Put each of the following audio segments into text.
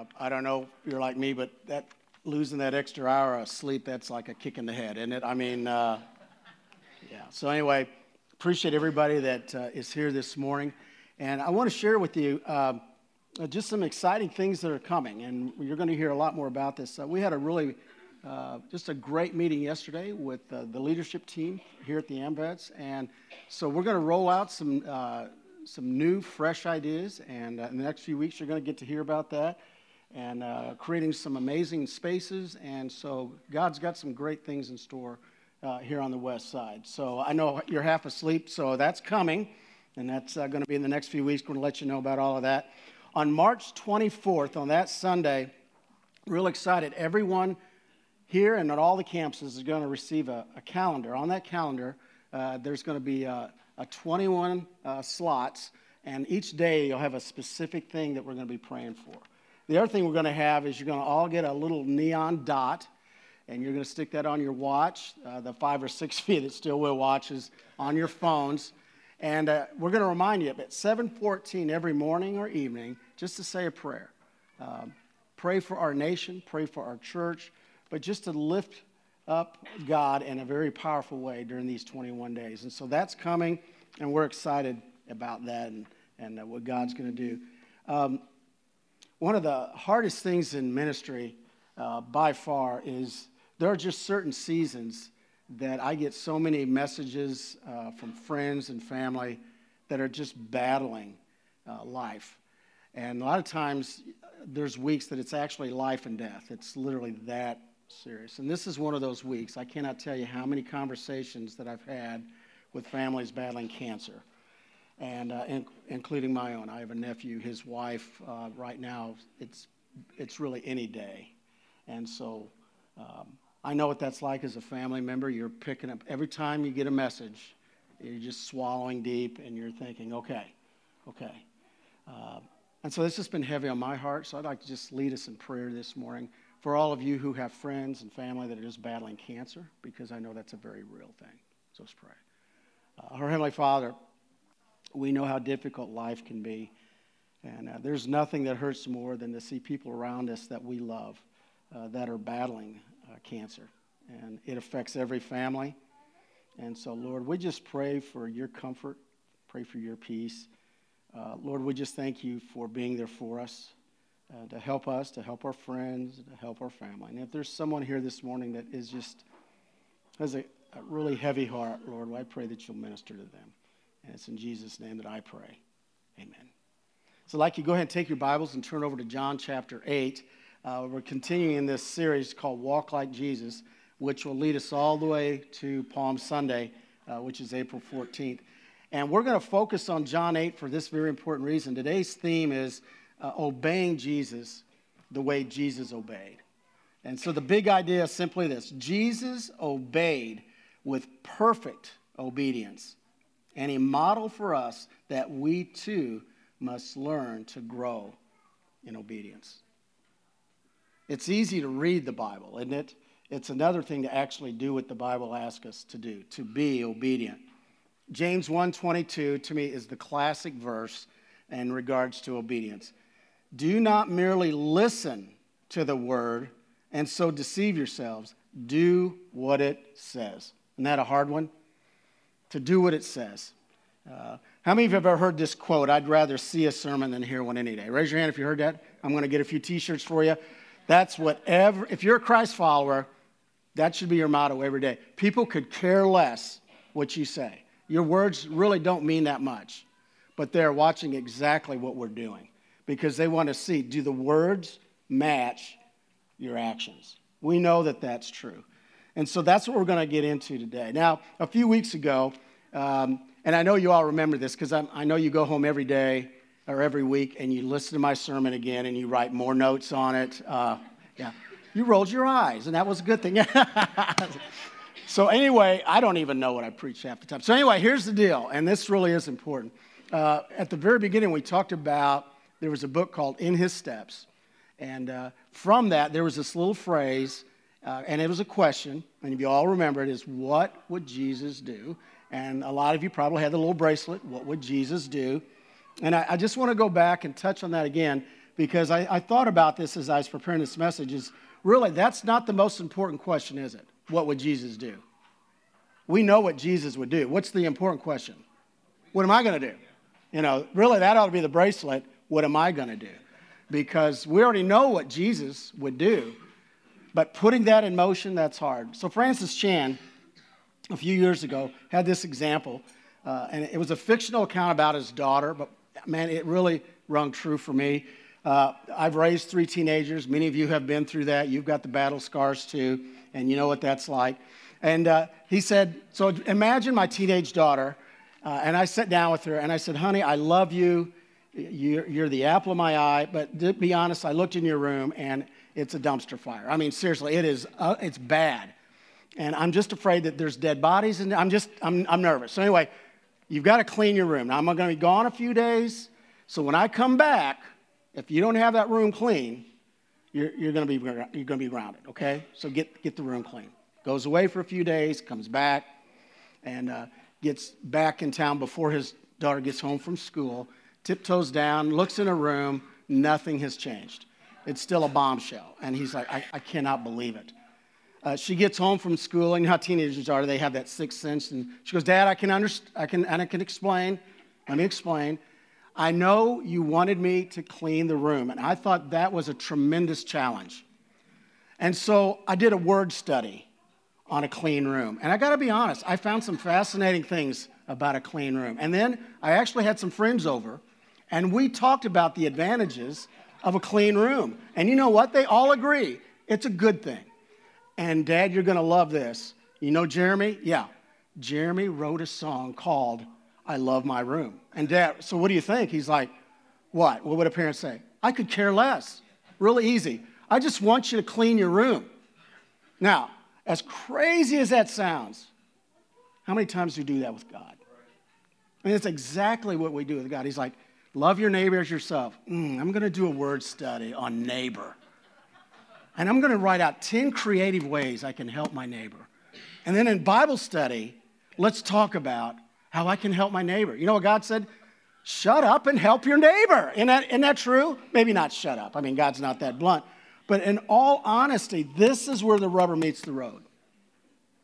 Uh, I don't know if you're like me, but that losing that extra hour of sleep, that's like a kick in the head, isn't it? I mean, uh, yeah. So anyway, appreciate everybody that uh, is here this morning. And I want to share with you um, just some exciting things that are coming. And you're going to hear a lot more about this. Uh, we had a really, uh, just a great meeting yesterday with uh, the leadership team here at the AMVETS. And so we're going to roll out some some new, fresh ideas. And uh, in the next few weeks, you're going to get to hear about that and uh, creating some amazing spaces. And so God's got some great things in store uh, here on the west side. So I know you're half asleep, so that's coming. And that's uh, going to be in the next few weeks. We're going to let you know about all of that. On March 24th, on that Sunday, real excited. Everyone here and at all the campuses is going to receive a, a calendar. On that calendar, uh, there's going to be uh, 21 uh, slots, and each day you'll have a specific thing that we're going to be praying for. The other thing we're going to have is you're going to all get a little neon dot, and you're going to stick that on your watch, uh, the five or six feet that still will watches on your phones. And uh, we're going to remind you at 7:14 every morning or evening, just to say a prayer. Um, pray for our nation, pray for our church, but just to lift up God in a very powerful way during these 21 days. And so that's coming, and we're excited about that and, and uh, what God's going to do. Um, one of the hardest things in ministry uh, by far is there are just certain seasons that I get so many messages uh, from friends and family that are just battling uh, life. And a lot of times there's weeks that it's actually life and death. It's literally that serious. And this is one of those weeks. I cannot tell you how many conversations that I've had with families battling cancer, and uh, in, including my own. I have a nephew, his wife, uh, right now, it's, it's really any day. And so um, I know what that's like as a family member. You're picking up, every time you get a message, you're just swallowing deep and you're thinking, okay, okay. Uh, and so this has been heavy on my heart, so I'd like to just lead us in prayer this morning for all of you who have friends and family that are just battling cancer, because I know that's a very real thing. So let's pray. Uh, our Heavenly Father, we know how difficult life can be. And uh, there's nothing that hurts more than to see people around us that we love uh, that are battling uh, cancer. And it affects every family. And so, Lord, we just pray for your comfort, pray for your peace. Uh, Lord, we just thank you for being there for us uh, to help us, to help our friends, to help our family. And if there's someone here this morning that is just has a, a really heavy heart, Lord, I pray that you'll minister to them. And it's in Jesus' name that I pray. Amen. So, like you go ahead and take your Bibles and turn over to John chapter 8. Uh, we're continuing in this series called Walk Like Jesus, which will lead us all the way to Palm Sunday, uh, which is April 14th. And we're going to focus on John 8 for this very important reason. Today's theme is uh, obeying Jesus the way Jesus obeyed. And so the big idea is simply this Jesus obeyed with perfect obedience. And he modeled for us that we too must learn to grow in obedience. It's easy to read the Bible, isn't it? It's another thing to actually do what the Bible asks us to do, to be obedient. James 1:22 to me is the classic verse in regards to obedience. Do not merely listen to the word and so deceive yourselves. Do what it says. Isn't that a hard one? To do what it says. Uh, how many of you have ever heard this quote? I'd rather see a sermon than hear one any day. Raise your hand if you heard that. I'm going to get a few t shirts for you. That's whatever, if you're a Christ follower, that should be your motto every day. People could care less what you say. Your words really don't mean that much, but they're watching exactly what we're doing because they want to see do the words match your actions? We know that that's true. And so that's what we're going to get into today. Now, a few weeks ago, um, and I know you all remember this because I know you go home every day or every week and you listen to my sermon again and you write more notes on it. Uh, yeah, you rolled your eyes, and that was a good thing. so, anyway, I don't even know what I preach half the time. So, anyway, here's the deal, and this really is important. Uh, at the very beginning, we talked about there was a book called In His Steps. And uh, from that, there was this little phrase, uh, and it was a question, and if you all remember it, is what would Jesus do? And a lot of you probably had the little bracelet, what would Jesus do? And I, I just want to go back and touch on that again because I, I thought about this as I was preparing this message. Is really that's not the most important question, is it? What would Jesus do? We know what Jesus would do. What's the important question? What am I going to do? You know, really, that ought to be the bracelet. What am I going to do? Because we already know what Jesus would do, but putting that in motion, that's hard. So, Francis Chan, a few years ago, had this example, uh, and it was a fictional account about his daughter, but man, it really rung true for me. Uh, I've raised three teenagers. Many of you have been through that. You've got the battle scars too, and you know what that's like. And uh, he said, So imagine my teenage daughter. Uh, and I sat down with her and I said, Honey, I love you. You're, you're the apple of my eye. But to be honest, I looked in your room and it's a dumpster fire. I mean, seriously, it is, uh, it's bad. And I'm just afraid that there's dead bodies and I'm just, I'm, I'm nervous. So anyway, you've got to clean your room. Now, I'm going to be gone a few days. So when I come back, if you don't have that room clean, you're, you're going to be, you're going to be grounded, okay? So get, get the room clean. Goes away for a few days, comes back, and uh, gets back in town before his daughter gets home from school, tiptoes down, looks in a room, nothing has changed. It's still a bombshell. And he's like, I, I cannot believe it. Uh, she gets home from school, and you know how teenagers are, they have that sixth sense. And she goes, Dad, I can, understand, I can, and I can explain. Let me explain. I know you wanted me to clean the room, and I thought that was a tremendous challenge. And so I did a word study on a clean room. And I got to be honest, I found some fascinating things about a clean room. And then I actually had some friends over, and we talked about the advantages of a clean room. And you know what? They all agree it's a good thing. And Dad, you're going to love this. You know Jeremy? Yeah. Jeremy wrote a song called I Love My Room. And Dad, so what do you think? He's like, What? What would a parent say? I could care less. Really easy. I just want you to clean your room. Now, as crazy as that sounds, how many times do we do that with God? I mean, it's exactly what we do with God. He's like, love your neighbor as yourself. Mm, I'm going to do a word study on neighbor. And I'm going to write out 10 creative ways I can help my neighbor. And then in Bible study, let's talk about how I can help my neighbor. You know what God said? Shut up and help your neighbor. Isn't that, isn't that true? Maybe not shut up. I mean, God's not that blunt. But in all honesty, this is where the rubber meets the road.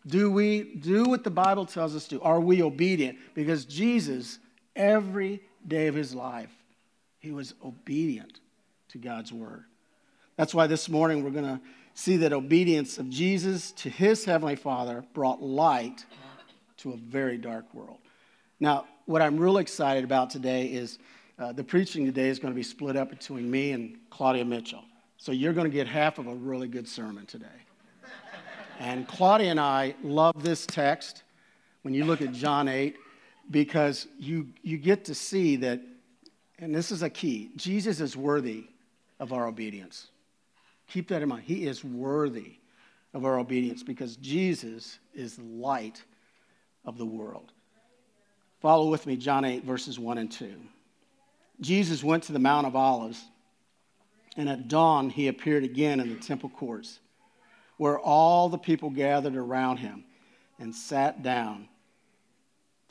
Do we do what the Bible tells us to? Are we obedient? Because Jesus, every day of his life, he was obedient to God's word. That's why this morning we're going to see that obedience of Jesus to his heavenly Father brought light to a very dark world. Now, what I'm really excited about today is uh, the preaching today is going to be split up between me and Claudia Mitchell. So you're going to get half of a really good sermon today. And Claudia and I love this text when you look at John 8 because you, you get to see that, and this is a key Jesus is worthy of our obedience. Keep that in mind. He is worthy of our obedience because Jesus is the light of the world. Follow with me, John 8, verses 1 and 2. Jesus went to the Mount of Olives and at dawn, he appeared again in the temple courts, where all the people gathered around him and sat down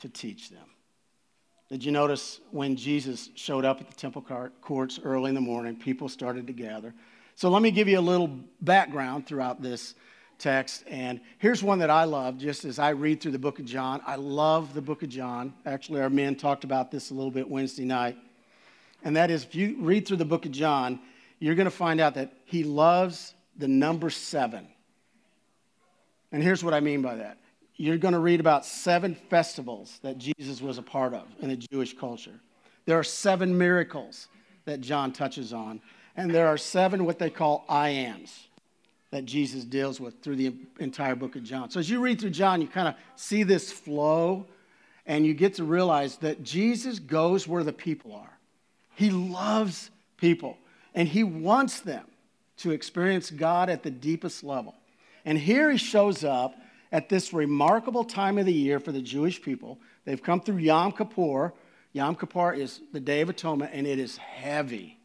to teach them. Did you notice when Jesus showed up at the temple courts early in the morning, people started to gather? So let me give you a little background throughout this text. And here's one that I love just as I read through the book of John. I love the book of John. Actually, our men talked about this a little bit Wednesday night. And that is if you read through the book of John, you're going to find out that he loves the number seven. And here's what I mean by that you're going to read about seven festivals that Jesus was a part of in the Jewish culture. There are seven miracles that John touches on, and there are seven what they call I ams that Jesus deals with through the entire book of John. So as you read through John, you kind of see this flow, and you get to realize that Jesus goes where the people are. He loves people and he wants them to experience God at the deepest level. And here he shows up at this remarkable time of the year for the Jewish people. They've come through Yom Kippur. Yom Kippur is the Day of Atonement, and it is heavy.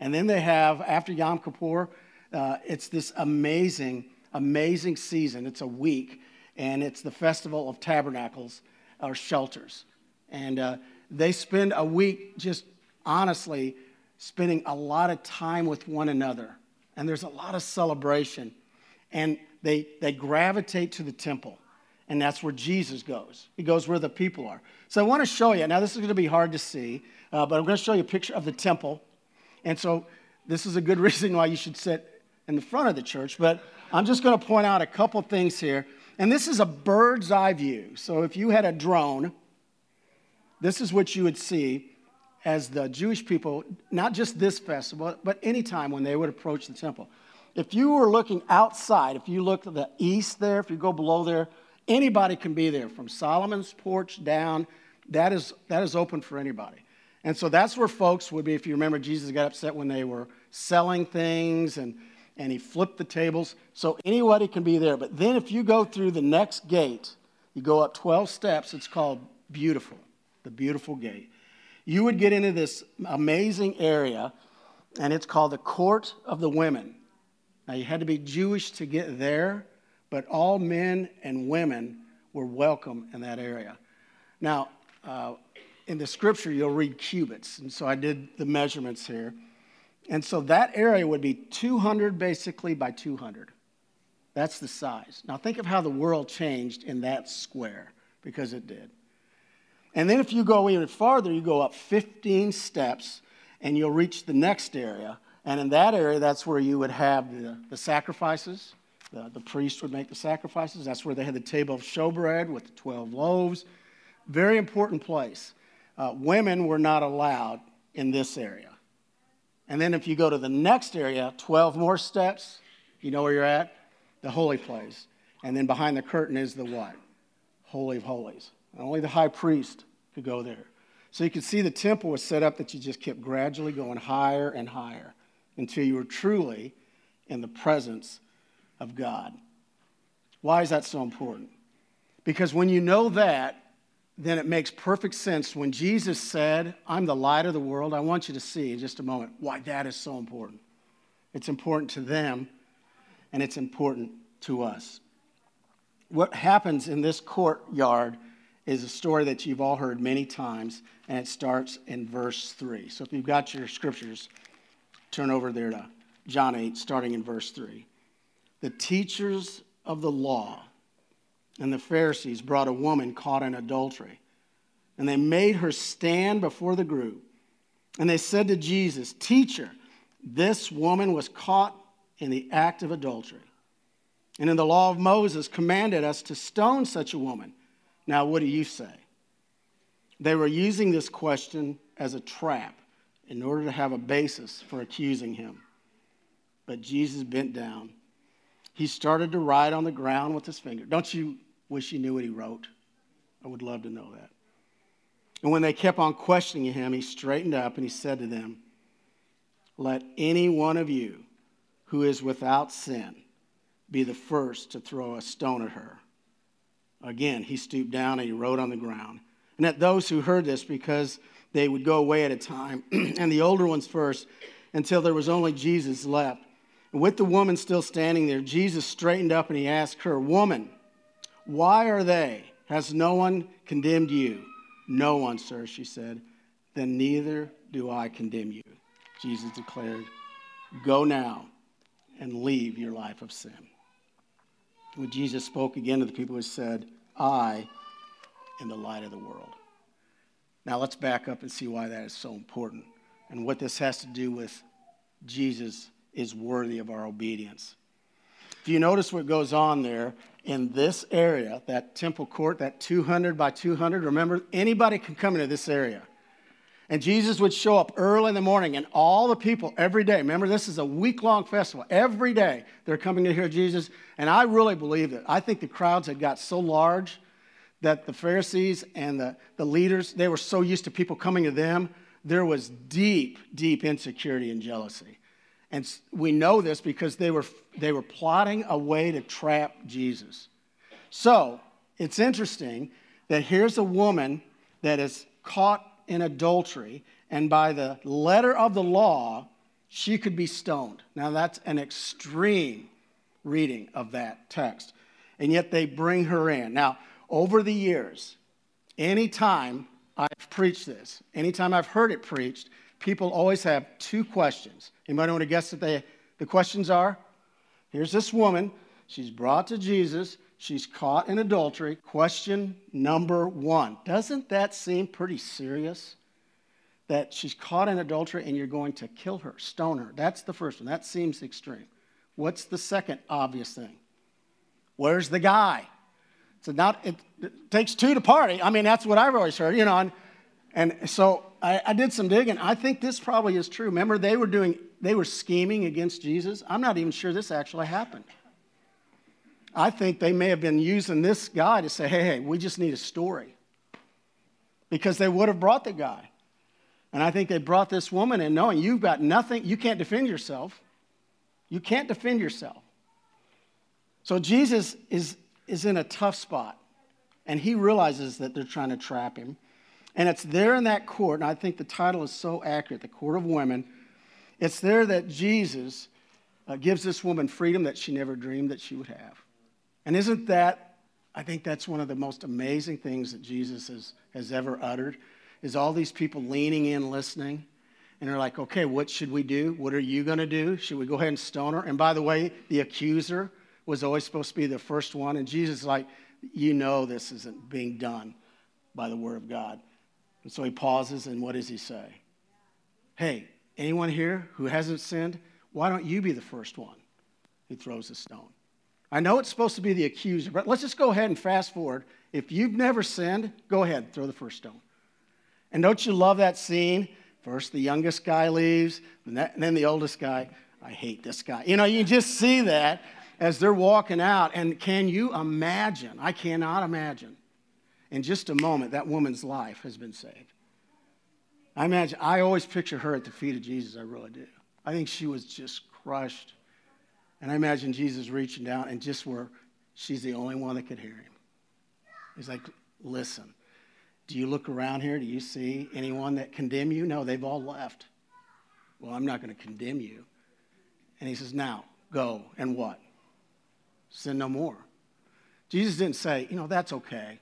And then they have, after Yom Kippur, uh, it's this amazing, amazing season. It's a week, and it's the Festival of Tabernacles, or shelters. And uh, they spend a week just honestly spending a lot of time with one another. And there's a lot of celebration. And they, they gravitate to the temple. And that's where Jesus goes. He goes where the people are. So I want to show you. Now, this is going to be hard to see, uh, but I'm going to show you a picture of the temple. And so this is a good reason why you should sit in the front of the church. But I'm just going to point out a couple things here. And this is a bird's eye view. So if you had a drone, this is what you would see as the Jewish people, not just this festival, but any time when they would approach the temple. If you were looking outside, if you look to the east there, if you go below there, anybody can be there from Solomon's porch down. That is, that is open for anybody. And so that's where folks would be. If you remember, Jesus got upset when they were selling things and, and he flipped the tables. So anybody can be there. But then if you go through the next gate, you go up 12 steps, it's called Beautiful, the Beautiful Gate. You would get into this amazing area, and it's called the Court of the Women. Now, you had to be Jewish to get there, but all men and women were welcome in that area. Now, uh, in the scripture, you'll read cubits. And so I did the measurements here. And so that area would be 200 basically by 200. That's the size. Now think of how the world changed in that square, because it did. And then if you go even farther, you go up 15 steps and you'll reach the next area. And in that area, that's where you would have the, the sacrifices. The, the priest would make the sacrifices. That's where they had the table of showbread with the 12 loaves. Very important place. Uh, women were not allowed in this area. And then if you go to the next area, 12 more steps, you know where you're at? The holy place. And then behind the curtain is the what? Holy of Holies. Only the high priest could go there. So you can see the temple was set up that you just kept gradually going higher and higher until you were truly in the presence of God. Why is that so important? Because when you know that, then it makes perfect sense when Jesus said, I'm the light of the world. I want you to see in just a moment why that is so important. It's important to them, and it's important to us. What happens in this courtyard is a story that you've all heard many times, and it starts in verse 3. So if you've got your scriptures, turn over there to John 8, starting in verse 3. The teachers of the law and the Pharisees brought a woman caught in adultery. And they made her stand before the group. And they said to Jesus, Teacher, this woman was caught in the act of adultery. And in the law of Moses commanded us to stone such a woman. Now, what do you say? They were using this question as a trap in order to have a basis for accusing him. But Jesus bent down. He started to write on the ground with his finger. Don't you Wish you knew what he wrote. I would love to know that. And when they kept on questioning him, he straightened up and he said to them, Let any one of you who is without sin be the first to throw a stone at her. Again, he stooped down and he wrote on the ground. And at those who heard this, because they would go away at a time, and the older ones first, until there was only Jesus left. And with the woman still standing there, Jesus straightened up and he asked her, Woman, why are they? Has no one condemned you? No one, sir, she said. Then neither do I condemn you. Jesus declared, Go now and leave your life of sin. When Jesus spoke again to the people, he said, I am the light of the world. Now let's back up and see why that is so important and what this has to do with Jesus is worthy of our obedience. If you notice what goes on there, in this area, that temple court, that 200 by 200, remember, anybody can come into this area. And Jesus would show up early in the morning, and all the people every day, remember, this is a week long festival. Every day they're coming to hear Jesus. And I really believe that. I think the crowds had got so large that the Pharisees and the, the leaders, they were so used to people coming to them, there was deep, deep insecurity and jealousy. And we know this because they were, they were plotting a way to trap Jesus. So it's interesting that here's a woman that is caught in adultery, and by the letter of the law, she could be stoned. Now, that's an extreme reading of that text. And yet they bring her in. Now, over the years, anytime I've preached this, anytime I've heard it preached, people always have two questions. Anybody want to guess what they, the questions are? Here's this woman. She's brought to Jesus. She's caught in adultery. Question number one Doesn't that seem pretty serious? That she's caught in adultery and you're going to kill her, stone her. That's the first one. That seems extreme. What's the second obvious thing? Where's the guy? So not it, it, takes two to party. I mean, that's what I've always heard, you know. And, and so I, I did some digging. I think this probably is true. Remember, they were doing, they were scheming against Jesus. I'm not even sure this actually happened. I think they may have been using this guy to say, hey, hey, we just need a story. Because they would have brought the guy. And I think they brought this woman in knowing you've got nothing, you can't defend yourself. You can't defend yourself. So Jesus is, is in a tough spot. And he realizes that they're trying to trap him. And it's there in that court, and I think the title is so accurate the Court of Women. It's there that Jesus uh, gives this woman freedom that she never dreamed that she would have. And isn't that, I think that's one of the most amazing things that Jesus has, has ever uttered, is all these people leaning in, listening. And they're like, okay, what should we do? What are you going to do? Should we go ahead and stone her? And by the way, the accuser was always supposed to be the first one. And Jesus is like, you know this isn't being done by the word of God. And so he pauses, and what does he say? Hey, anyone here who hasn't sinned, why don't you be the first one who throws a stone? I know it's supposed to be the accuser, but let's just go ahead and fast forward. If you've never sinned, go ahead, throw the first stone. And don't you love that scene? First, the youngest guy leaves, and, that, and then the oldest guy. I hate this guy. You know, you just see that as they're walking out. And can you imagine? I cannot imagine. In just a moment, that woman's life has been saved. I imagine, I always picture her at the feet of Jesus. I really do. I think she was just crushed and I imagine Jesus reaching down and just where she's the only one that could hear him. He's like, listen, do you look around here? Do you see anyone that condemn you? No, they've all left. Well, I'm not going to condemn you. And he says, now, go and what? Sin no more. Jesus didn't say, you know, that's okay.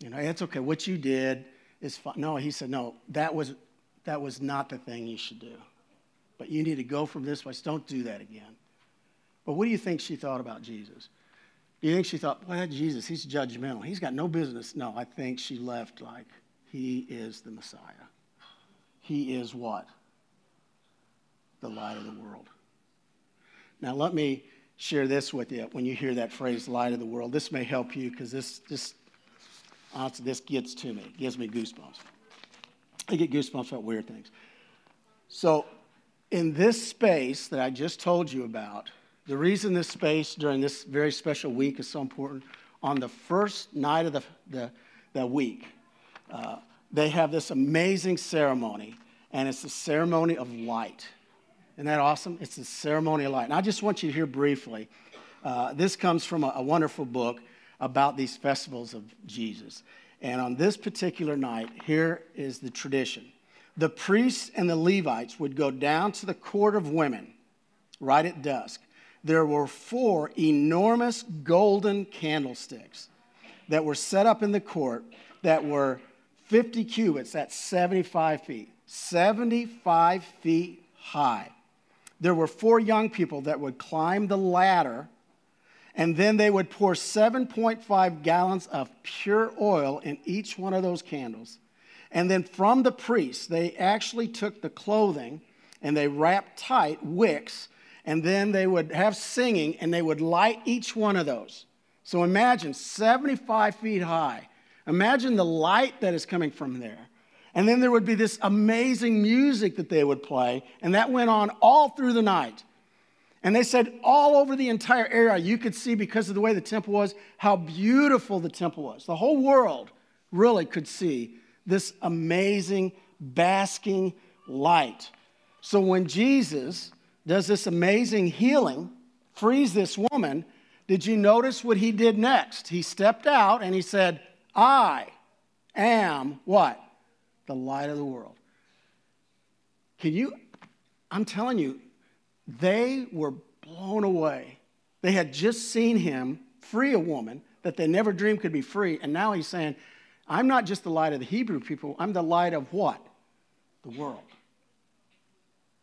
You know, it's okay. What you did is fine. No, he said, no, that was, that was not the thing you should do. But you need to go from this place. Don't do that again. But what do you think she thought about Jesus? Do you think she thought, well, Jesus, he's judgmental. He's got no business. No, I think she left like, he is the Messiah. He is what? The light of the world. Now, let me share this with you when you hear that phrase, light of the world. This may help you because this, this, honestly, this gets to me, it gives me goosebumps. I get goosebumps about weird things. So, in this space that I just told you about, the reason this space during this very special week is so important, on the first night of the, the, the week, uh, they have this amazing ceremony, and it's the ceremony of light. Isn't that awesome? It's the ceremony of light. And I just want you to hear briefly. Uh, this comes from a, a wonderful book about these festivals of Jesus. And on this particular night, here is the tradition the priests and the Levites would go down to the court of women right at dusk there were four enormous golden candlesticks that were set up in the court that were 50 cubits, that's 75 feet, 75 feet high. There were four young people that would climb the ladder, and then they would pour 7.5 gallons of pure oil in each one of those candles. And then from the priests, they actually took the clothing and they wrapped tight wicks and then they would have singing and they would light each one of those. So imagine 75 feet high. Imagine the light that is coming from there. And then there would be this amazing music that they would play, and that went on all through the night. And they said all over the entire area, you could see because of the way the temple was, how beautiful the temple was. The whole world really could see this amazing, basking light. So when Jesus does this amazing healing, frees this woman. Did you notice what he did next? He stepped out and he said, I am what? The light of the world. Can you? I'm telling you, they were blown away. They had just seen him free a woman that they never dreamed could be free. And now he's saying, I'm not just the light of the Hebrew people, I'm the light of what? The world.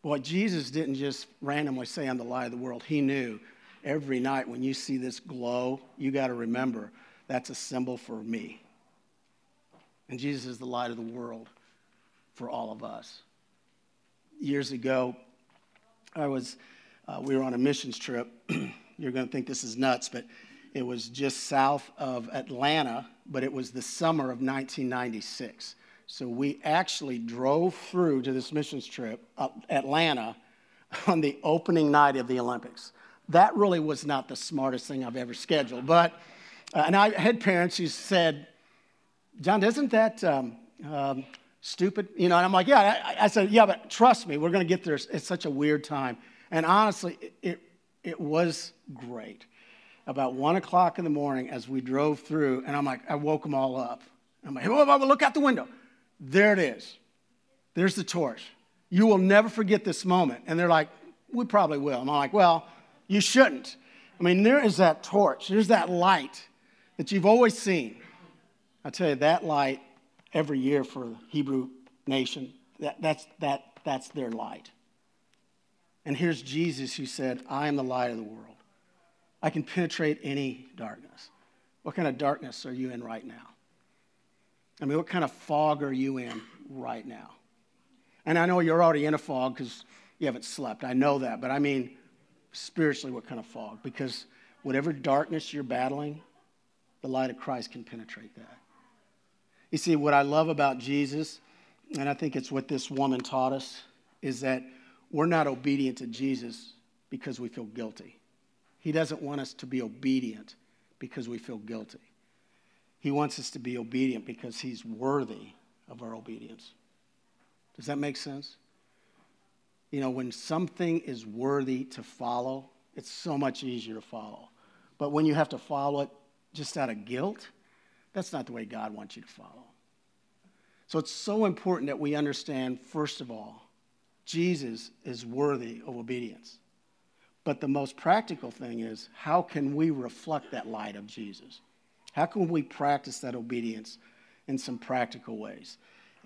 Boy, Jesus didn't just randomly say, I'm the light of the world. He knew every night when you see this glow, you got to remember that's a symbol for me. And Jesus is the light of the world for all of us. Years ago, I was, uh, we were on a missions trip. You're going to think this is nuts, but it was just south of Atlanta, but it was the summer of 1996. So we actually drove through to this missions trip, Atlanta, on the opening night of the Olympics. That really was not the smartest thing I've ever scheduled. But, uh, and I had parents who said, John, isn't that um, um, stupid? You know, and I'm like, yeah. I, I said, yeah, but trust me, we're going to get there. It's such a weird time. And honestly, it, it, was great. About one o'clock in the morning as we drove through, and I'm like, I woke them all up. I'm like, hey, look out the window. There it is. There's the torch. You will never forget this moment. And they're like, We probably will. And I'm like, Well, you shouldn't. I mean, there is that torch, there's that light that you've always seen. I tell you, that light every year for the Hebrew nation, that, that's, that, that's their light. And here's Jesus who said, I am the light of the world. I can penetrate any darkness. What kind of darkness are you in right now? I mean, what kind of fog are you in right now? And I know you're already in a fog because you haven't slept. I know that. But I mean, spiritually, what kind of fog? Because whatever darkness you're battling, the light of Christ can penetrate that. You see, what I love about Jesus, and I think it's what this woman taught us, is that we're not obedient to Jesus because we feel guilty. He doesn't want us to be obedient because we feel guilty. He wants us to be obedient because He's worthy of our obedience. Does that make sense? You know, when something is worthy to follow, it's so much easier to follow. But when you have to follow it just out of guilt, that's not the way God wants you to follow. So it's so important that we understand, first of all, Jesus is worthy of obedience. But the most practical thing is how can we reflect that light of Jesus? How can we practice that obedience in some practical ways?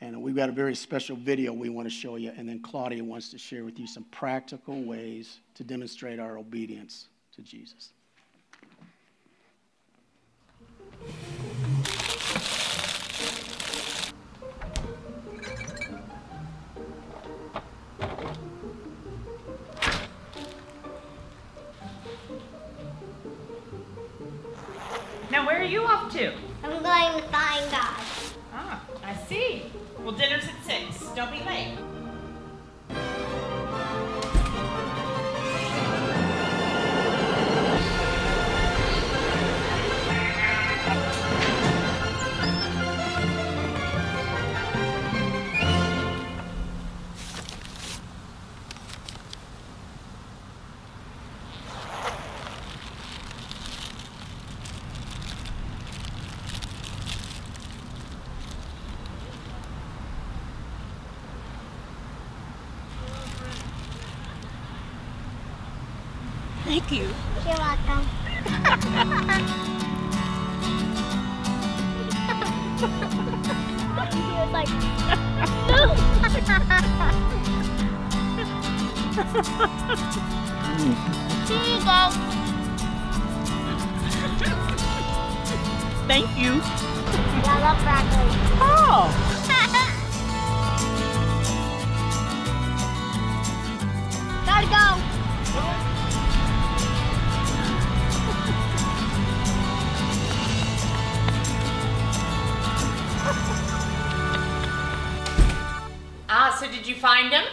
And we've got a very special video we want to show you, and then Claudia wants to share with you some practical ways to demonstrate our obedience to Jesus. Was like, no. Here you go. Thank you. I love broccoli. Oh. Gotta go. So did you find him?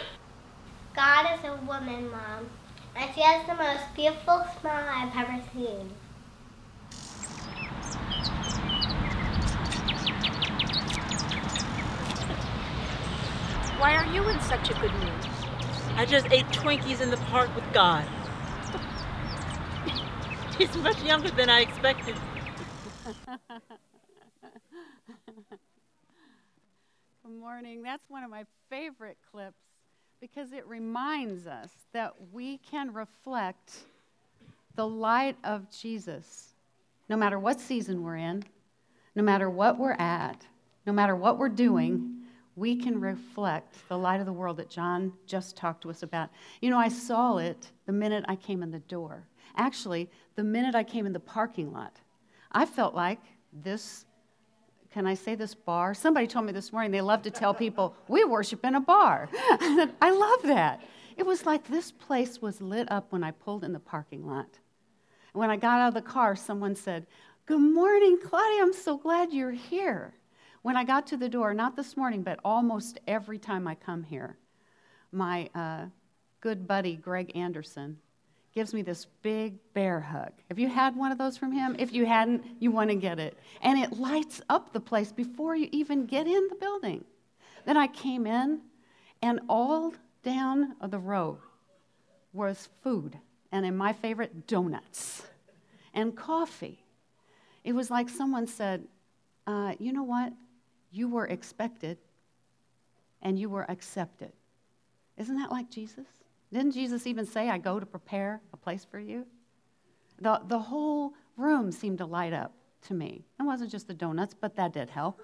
God is a woman, Mom. And she has the most beautiful smile I've ever seen. Why are you in such a good mood? I just ate Twinkies in the park with God. He's much younger than I expected. Good morning. That's one of my favorite clips because it reminds us that we can reflect the light of Jesus no matter what season we're in, no matter what we're at, no matter what we're doing. we can reflect the light of the world that John just talked to us about. You know, I saw it the minute I came in the door. Actually, the minute I came in the parking lot, I felt like this can I say this bar? Somebody told me this morning they love to tell people, we worship in a bar. I love that. It was like this place was lit up when I pulled in the parking lot. When I got out of the car, someone said, Good morning, Claudia. I'm so glad you're here. When I got to the door, not this morning, but almost every time I come here, my uh, good buddy, Greg Anderson, gives me this big bear hug. Have you had one of those from him? If you hadn't, you want to get it. And it lights up the place before you even get in the building. Then I came in, and all down the road was food, and in my favorite, donuts and coffee. It was like someone said, uh, You know what? You were expected and you were accepted. Isn't that like Jesus? Didn't Jesus even say, I go to prepare a place for you? The, the whole room seemed to light up to me. It wasn't just the donuts, but that did help.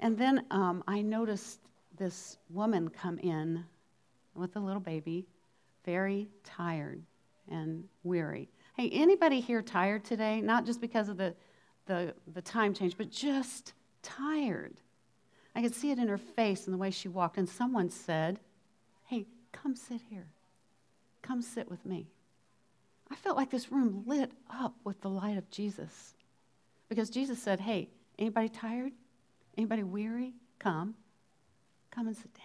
And then um, I noticed this woman come in with a little baby, very tired and weary. Hey, anybody here tired today? Not just because of the, the, the time change, but just tired. I could see it in her face and the way she walked. And someone said, Hey, come sit here. Come sit with me. I felt like this room lit up with the light of Jesus. Because Jesus said, Hey, anybody tired? Anybody weary? Come. Come and sit down.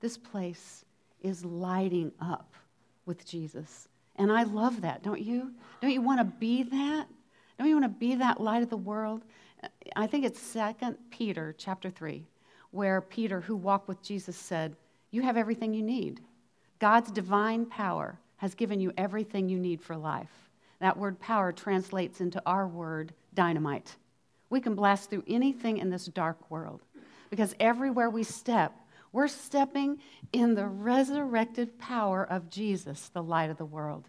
This place is lighting up with Jesus. And I love that, don't you? Don't you want to be that? Don't you want to be that light of the world? I think it's Second Peter chapter 3, where Peter, who walked with Jesus, said, You have everything you need. God's divine power has given you everything you need for life. That word power translates into our word dynamite. We can blast through anything in this dark world because everywhere we step, we're stepping in the resurrected power of Jesus, the light of the world.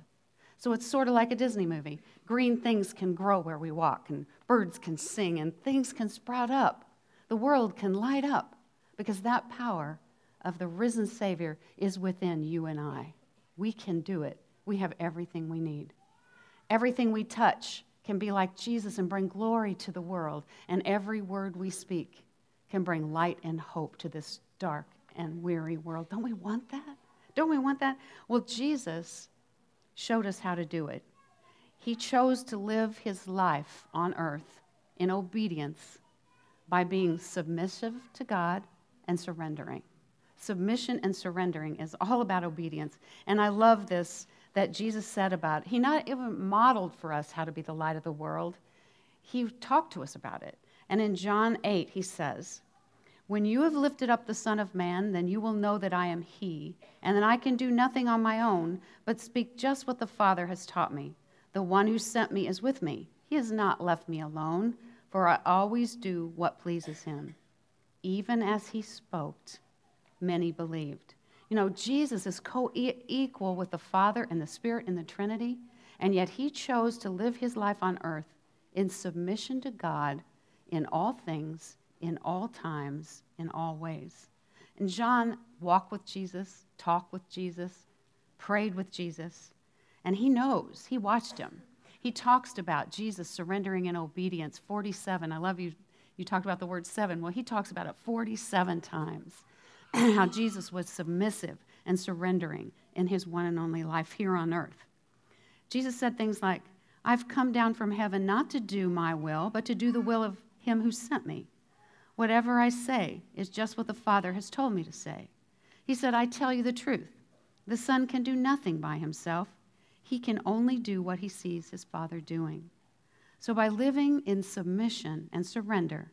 So it's sort of like a Disney movie. Green things can grow where we walk, and birds can sing, and things can sprout up. The world can light up because that power of the risen Savior is within you and I. We can do it. We have everything we need. Everything we touch can be like Jesus and bring glory to the world, and every word we speak can bring light and hope to this dark and weary world. Don't we want that? Don't we want that? Well, Jesus showed us how to do it. He chose to live his life on earth in obedience by being submissive to God and surrendering. Submission and surrendering is all about obedience. And I love this that Jesus said about it. He not even modeled for us how to be the light of the world. He talked to us about it. And in John 8, he says, when you have lifted up the Son of Man, then you will know that I am He, and that I can do nothing on my own, but speak just what the Father has taught me. The one who sent me is with me. He has not left me alone, for I always do what pleases Him. Even as He spoke, many believed. You know, Jesus is co equal with the Father and the Spirit in the Trinity, and yet He chose to live His life on earth in submission to God in all things in all times, in all ways. And John walked with Jesus, talked with Jesus, prayed with Jesus, and he knows, he watched him. He talks about Jesus surrendering in obedience 47. I love you. You talked about the word seven. Well, he talks about it 47 times. How Jesus was submissive and surrendering in his one and only life here on earth. Jesus said things like, I've come down from heaven not to do my will, but to do the will of him who sent me. Whatever I say is just what the Father has told me to say. He said, I tell you the truth. The Son can do nothing by himself, he can only do what he sees his Father doing. So, by living in submission and surrender,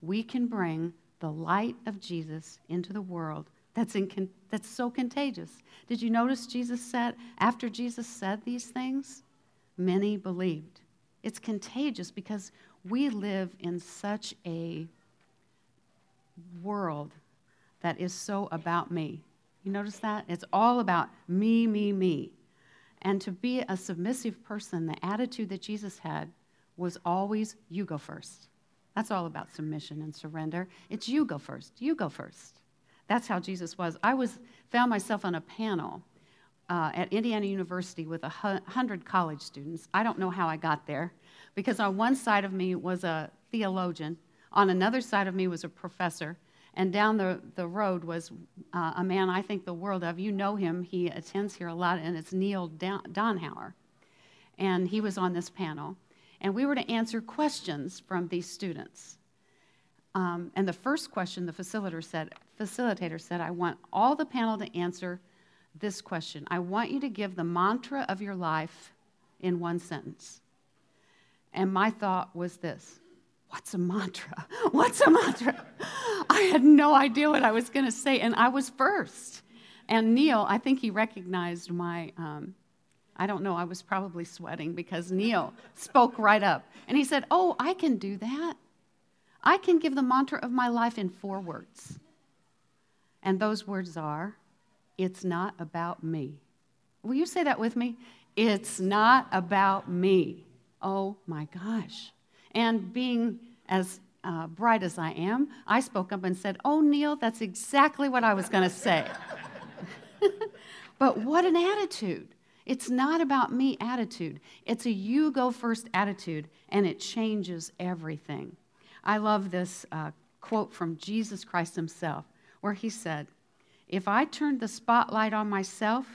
we can bring the light of Jesus into the world that's, in, that's so contagious. Did you notice Jesus said, after Jesus said these things, many believed? It's contagious because we live in such a world that is so about me. You notice that? It's all about me, me, me. And to be a submissive person, the attitude that Jesus had was always, you go first. That's all about submission and surrender. It's you go first. You go first. That's how Jesus was. I was found myself on a panel uh, at Indiana University with a hundred college students. I don't know how I got there, because on one side of me was a theologian, on another side of me was a professor, and down the, the road was uh, a man I think the world of. You know him, he attends here a lot, and it's Neale Donhour. And he was on this panel. And we were to answer questions from these students. Um, and the first question the facilitator said, facilitator said, I want all the panel to answer this question. I want you to give the mantra of your life in one sentence. And my thought was this What's a mantra? What's a mantra? I had no idea what I was going to say, and I was first. And Neil, I think he recognized my, um, I don't know, I was probably sweating because Neil spoke right up. And he said, Oh, I can do that. I can give the mantra of my life in four words. And those words are it's not about me. Will you say that with me? It's not about me. Oh my gosh. And being as uh, bright as I am, I spoke up and said, Oh, Neil, that's exactly what I was going to say. but what an attitude. It's not about me attitude. It's a you go first attitude, and it changes everything. I love this uh, quote from Jesus Christ himself, where he said, if I turned the spotlight on myself,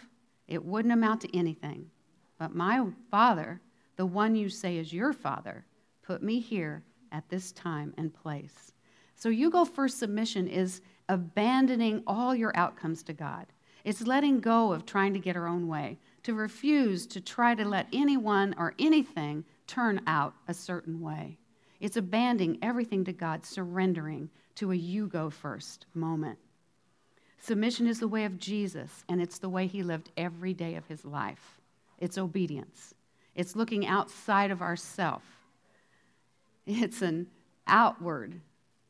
it wouldn't amount to anything. But my Father, the one you say is your Father, put me here at this time and place. So, you go first submission is abandoning all your outcomes to God. It's letting go of trying to get our own way, to refuse to try to let anyone or anything turn out a certain way. It's abandoning everything to God, surrendering to a you go first moment. Submission is the way of Jesus, and it's the way he lived every day of his life. It's obedience, it's looking outside of ourself. It's an outward,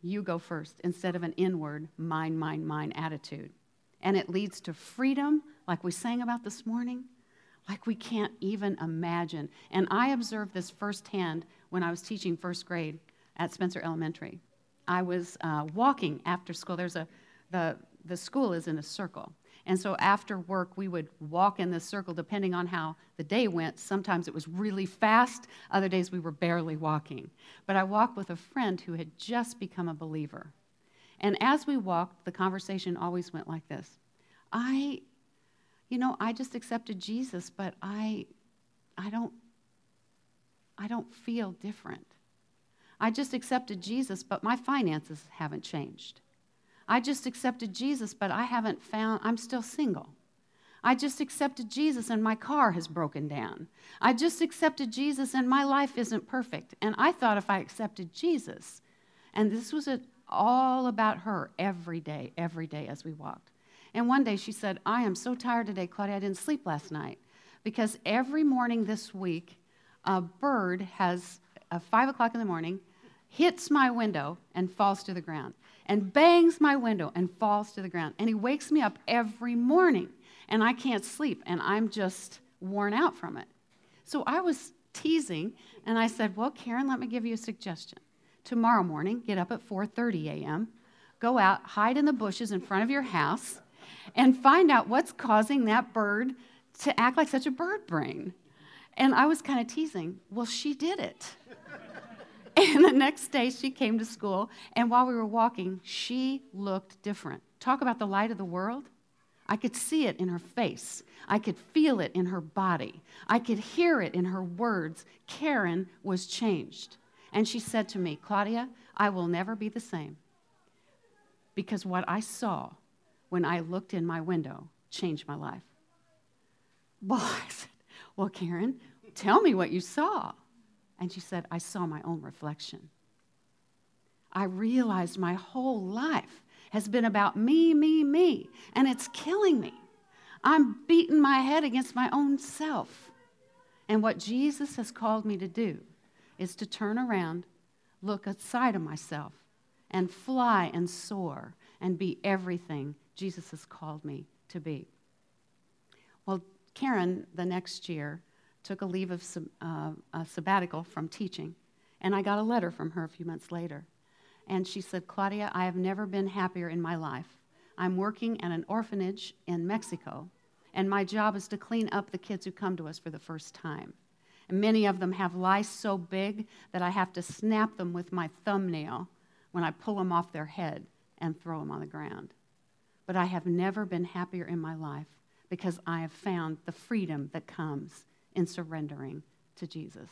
you go first, instead of an inward, mine, mine, mine attitude. And it leads to freedom, like we sang about this morning, like we can't even imagine. And I observed this firsthand when I was teaching first grade at Spencer Elementary. I was uh, walking after school. There's a the the school is in a circle. And so after work, we would walk in this circle depending on how the day went. Sometimes it was really fast, other days we were barely walking. But I walked with a friend who had just become a believer. And as we walked, the conversation always went like this I, you know, I just accepted Jesus, but I, I don't, I don't feel different. I just accepted Jesus, but my finances haven't changed. I just accepted Jesus, but I haven't found, I'm still single. I just accepted Jesus and my car has broken down. I just accepted Jesus and my life isn't perfect. And I thought if I accepted Jesus, and this was all about her every day, every day as we walked. And one day she said, I am so tired today, Claudia, I didn't sleep last night. Because every morning this week, a bird has, at 5 o'clock in the morning, hits my window and falls to the ground and bangs my window and falls to the ground. And he wakes me up every morning, and I can't sleep, and I'm just worn out from it. So I was teasing, and I said, "Well, Karen, let me give you a suggestion. Tomorrow morning, get up at 4:30 a.m., go out, hide in the bushes in front of your house, and find out what's causing that bird to act like such a bird brain." And I was kind of teasing. Well, she did it. And the next day she came to school, and while we were walking, she looked different. Talk about the light of the world. I could see it in her face. I could feel it in her body. I could hear it in her words. Karen was changed. And she said to me, Claudia, I will never be the same because what I saw when I looked in my window changed my life. Well, I said, Well, Karen, tell me what you saw. And she said, I saw my own reflection. I realized my whole life has been about me, me, me, and it's killing me. I'm beating my head against my own self. And what Jesus has called me to do is to turn around, look outside of myself, and fly and soar and be everything Jesus has called me to be. Well, Karen, the next year, took a leave of uh, a sabbatical from teaching, And I got a letter from her a few months later. And she said, Claudia, I have never been happier in my life. I'm working at an orphanage in Mexico, and my job is to clean up the kids who come to us for the first time. And many of them have lice so big that I have to snap them with my thumbnail when I pull them off their head and throw them on the ground. But I have never been happier in my life because I have found the freedom that comes in surrendering to Jesus.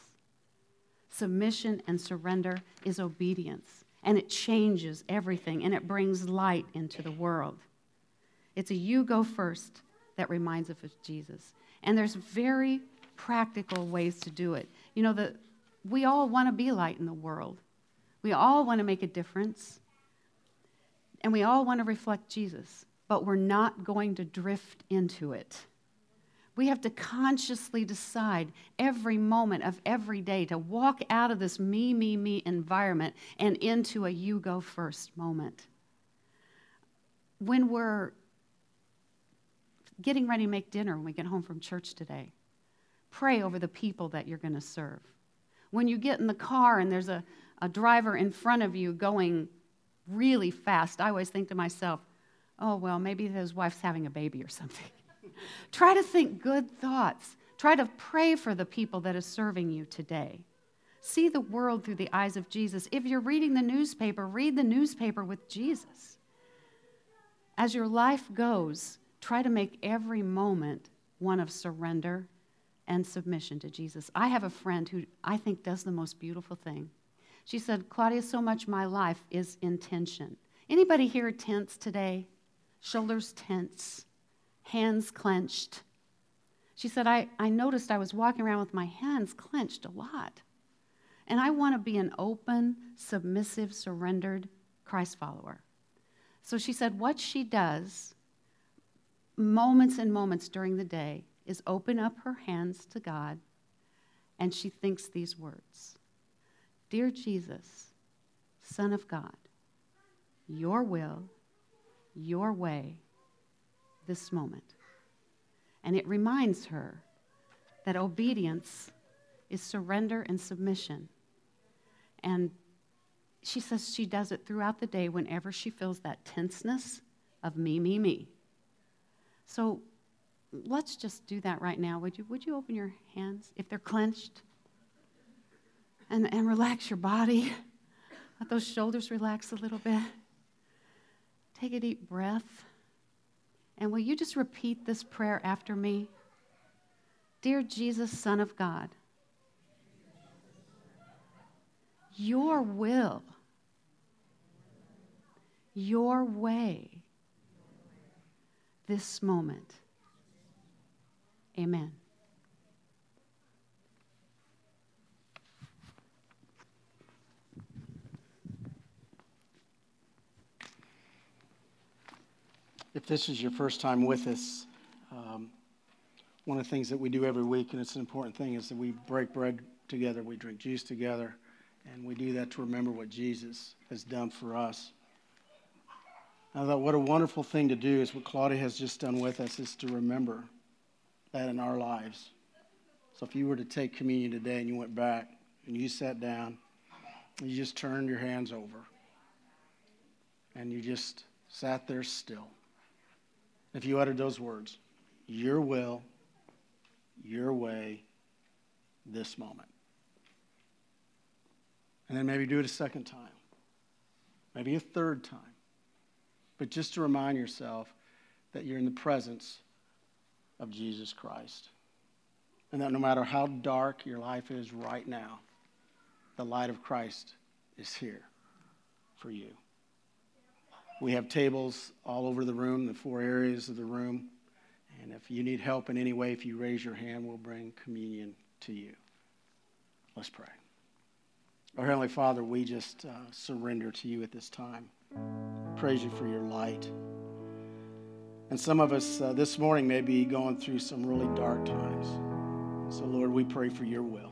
Submission and surrender is obedience, and it changes everything, and it brings light into the world. It's a you go first that reminds us of Jesus. And there's very practical ways to do it. You know, the, we all want to be light in the world, we all want to make a difference, and we all want to reflect Jesus, but we're not going to drift into it. We have to consciously decide every moment of every day to walk out of this me, me, me environment and into a you go first moment. When we're getting ready to make dinner when we get home from church today, pray over the people that you're going to serve. When you get in the car and there's a, a driver in front of you going really fast, I always think to myself, oh, well, maybe his wife's having a baby or something. Try to think good thoughts. Try to pray for the people that are serving you today. See the world through the eyes of Jesus. If you're reading the newspaper, read the newspaper with Jesus. As your life goes, try to make every moment one of surrender and submission to Jesus. I have a friend who I think does the most beautiful thing. She said, Claudia, so much my life is intention. Anybody here tense today? Shoulders tense, hands clenched. She said, I, I noticed I was walking around with my hands clenched a lot. And I want to be an open, submissive, surrendered Christ follower. So she said, what she does moments and moments during the day is open up her hands to God and she thinks these words Dear Jesus, Son of God, your will, your way, this moment. And it reminds her that obedience is surrender and submission. And she says she does it throughout the day whenever she feels that tenseness of me, me, me. So let's just do that right now. Would you, would you open your hands if they're clenched? And, and relax your body. Let those shoulders relax a little bit. Take a deep breath. And will you just repeat this prayer after me? Dear Jesus, Son of God, your will, your way, this moment. Amen. If this is your first time with us, um, one of the things that we do every week, and it's an important thing, is that we break bread together, we drink juice together, and we do that to remember what Jesus has done for us. I thought, what a wonderful thing to do is what Claudia has just done with us is to remember that in our lives. So if you were to take communion today and you went back and you sat down, you just turned your hands over and you just sat there still. If you uttered those words, your will, your way, this moment. And then maybe do it a second time, maybe a third time. But just to remind yourself that you're in the presence of Jesus Christ. And that no matter how dark your life is right now, the light of Christ is here for you. We have tables all over the room, the four areas of the room. And if you need help in any way, if you raise your hand, we'll bring communion to you. Let's pray. Our Heavenly Father, we just uh, surrender to you at this time. Praise you for your light. And some of us uh, this morning may be going through some really dark times. So, Lord, we pray for your will.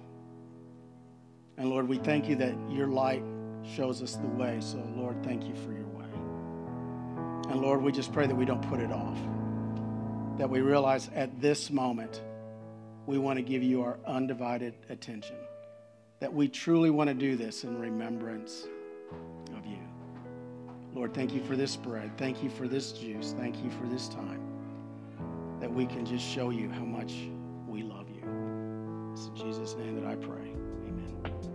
And Lord, we thank you that your light shows us the way. So, Lord, thank you for your way. And Lord, we just pray that we don't put it off. That we realize at this moment we want to give you our undivided attention that we truly want to do this in remembrance of you. Lord, thank you for this bread. Thank you for this juice. Thank you for this time that we can just show you how much we love you. It's in Jesus' name that I pray. Amen.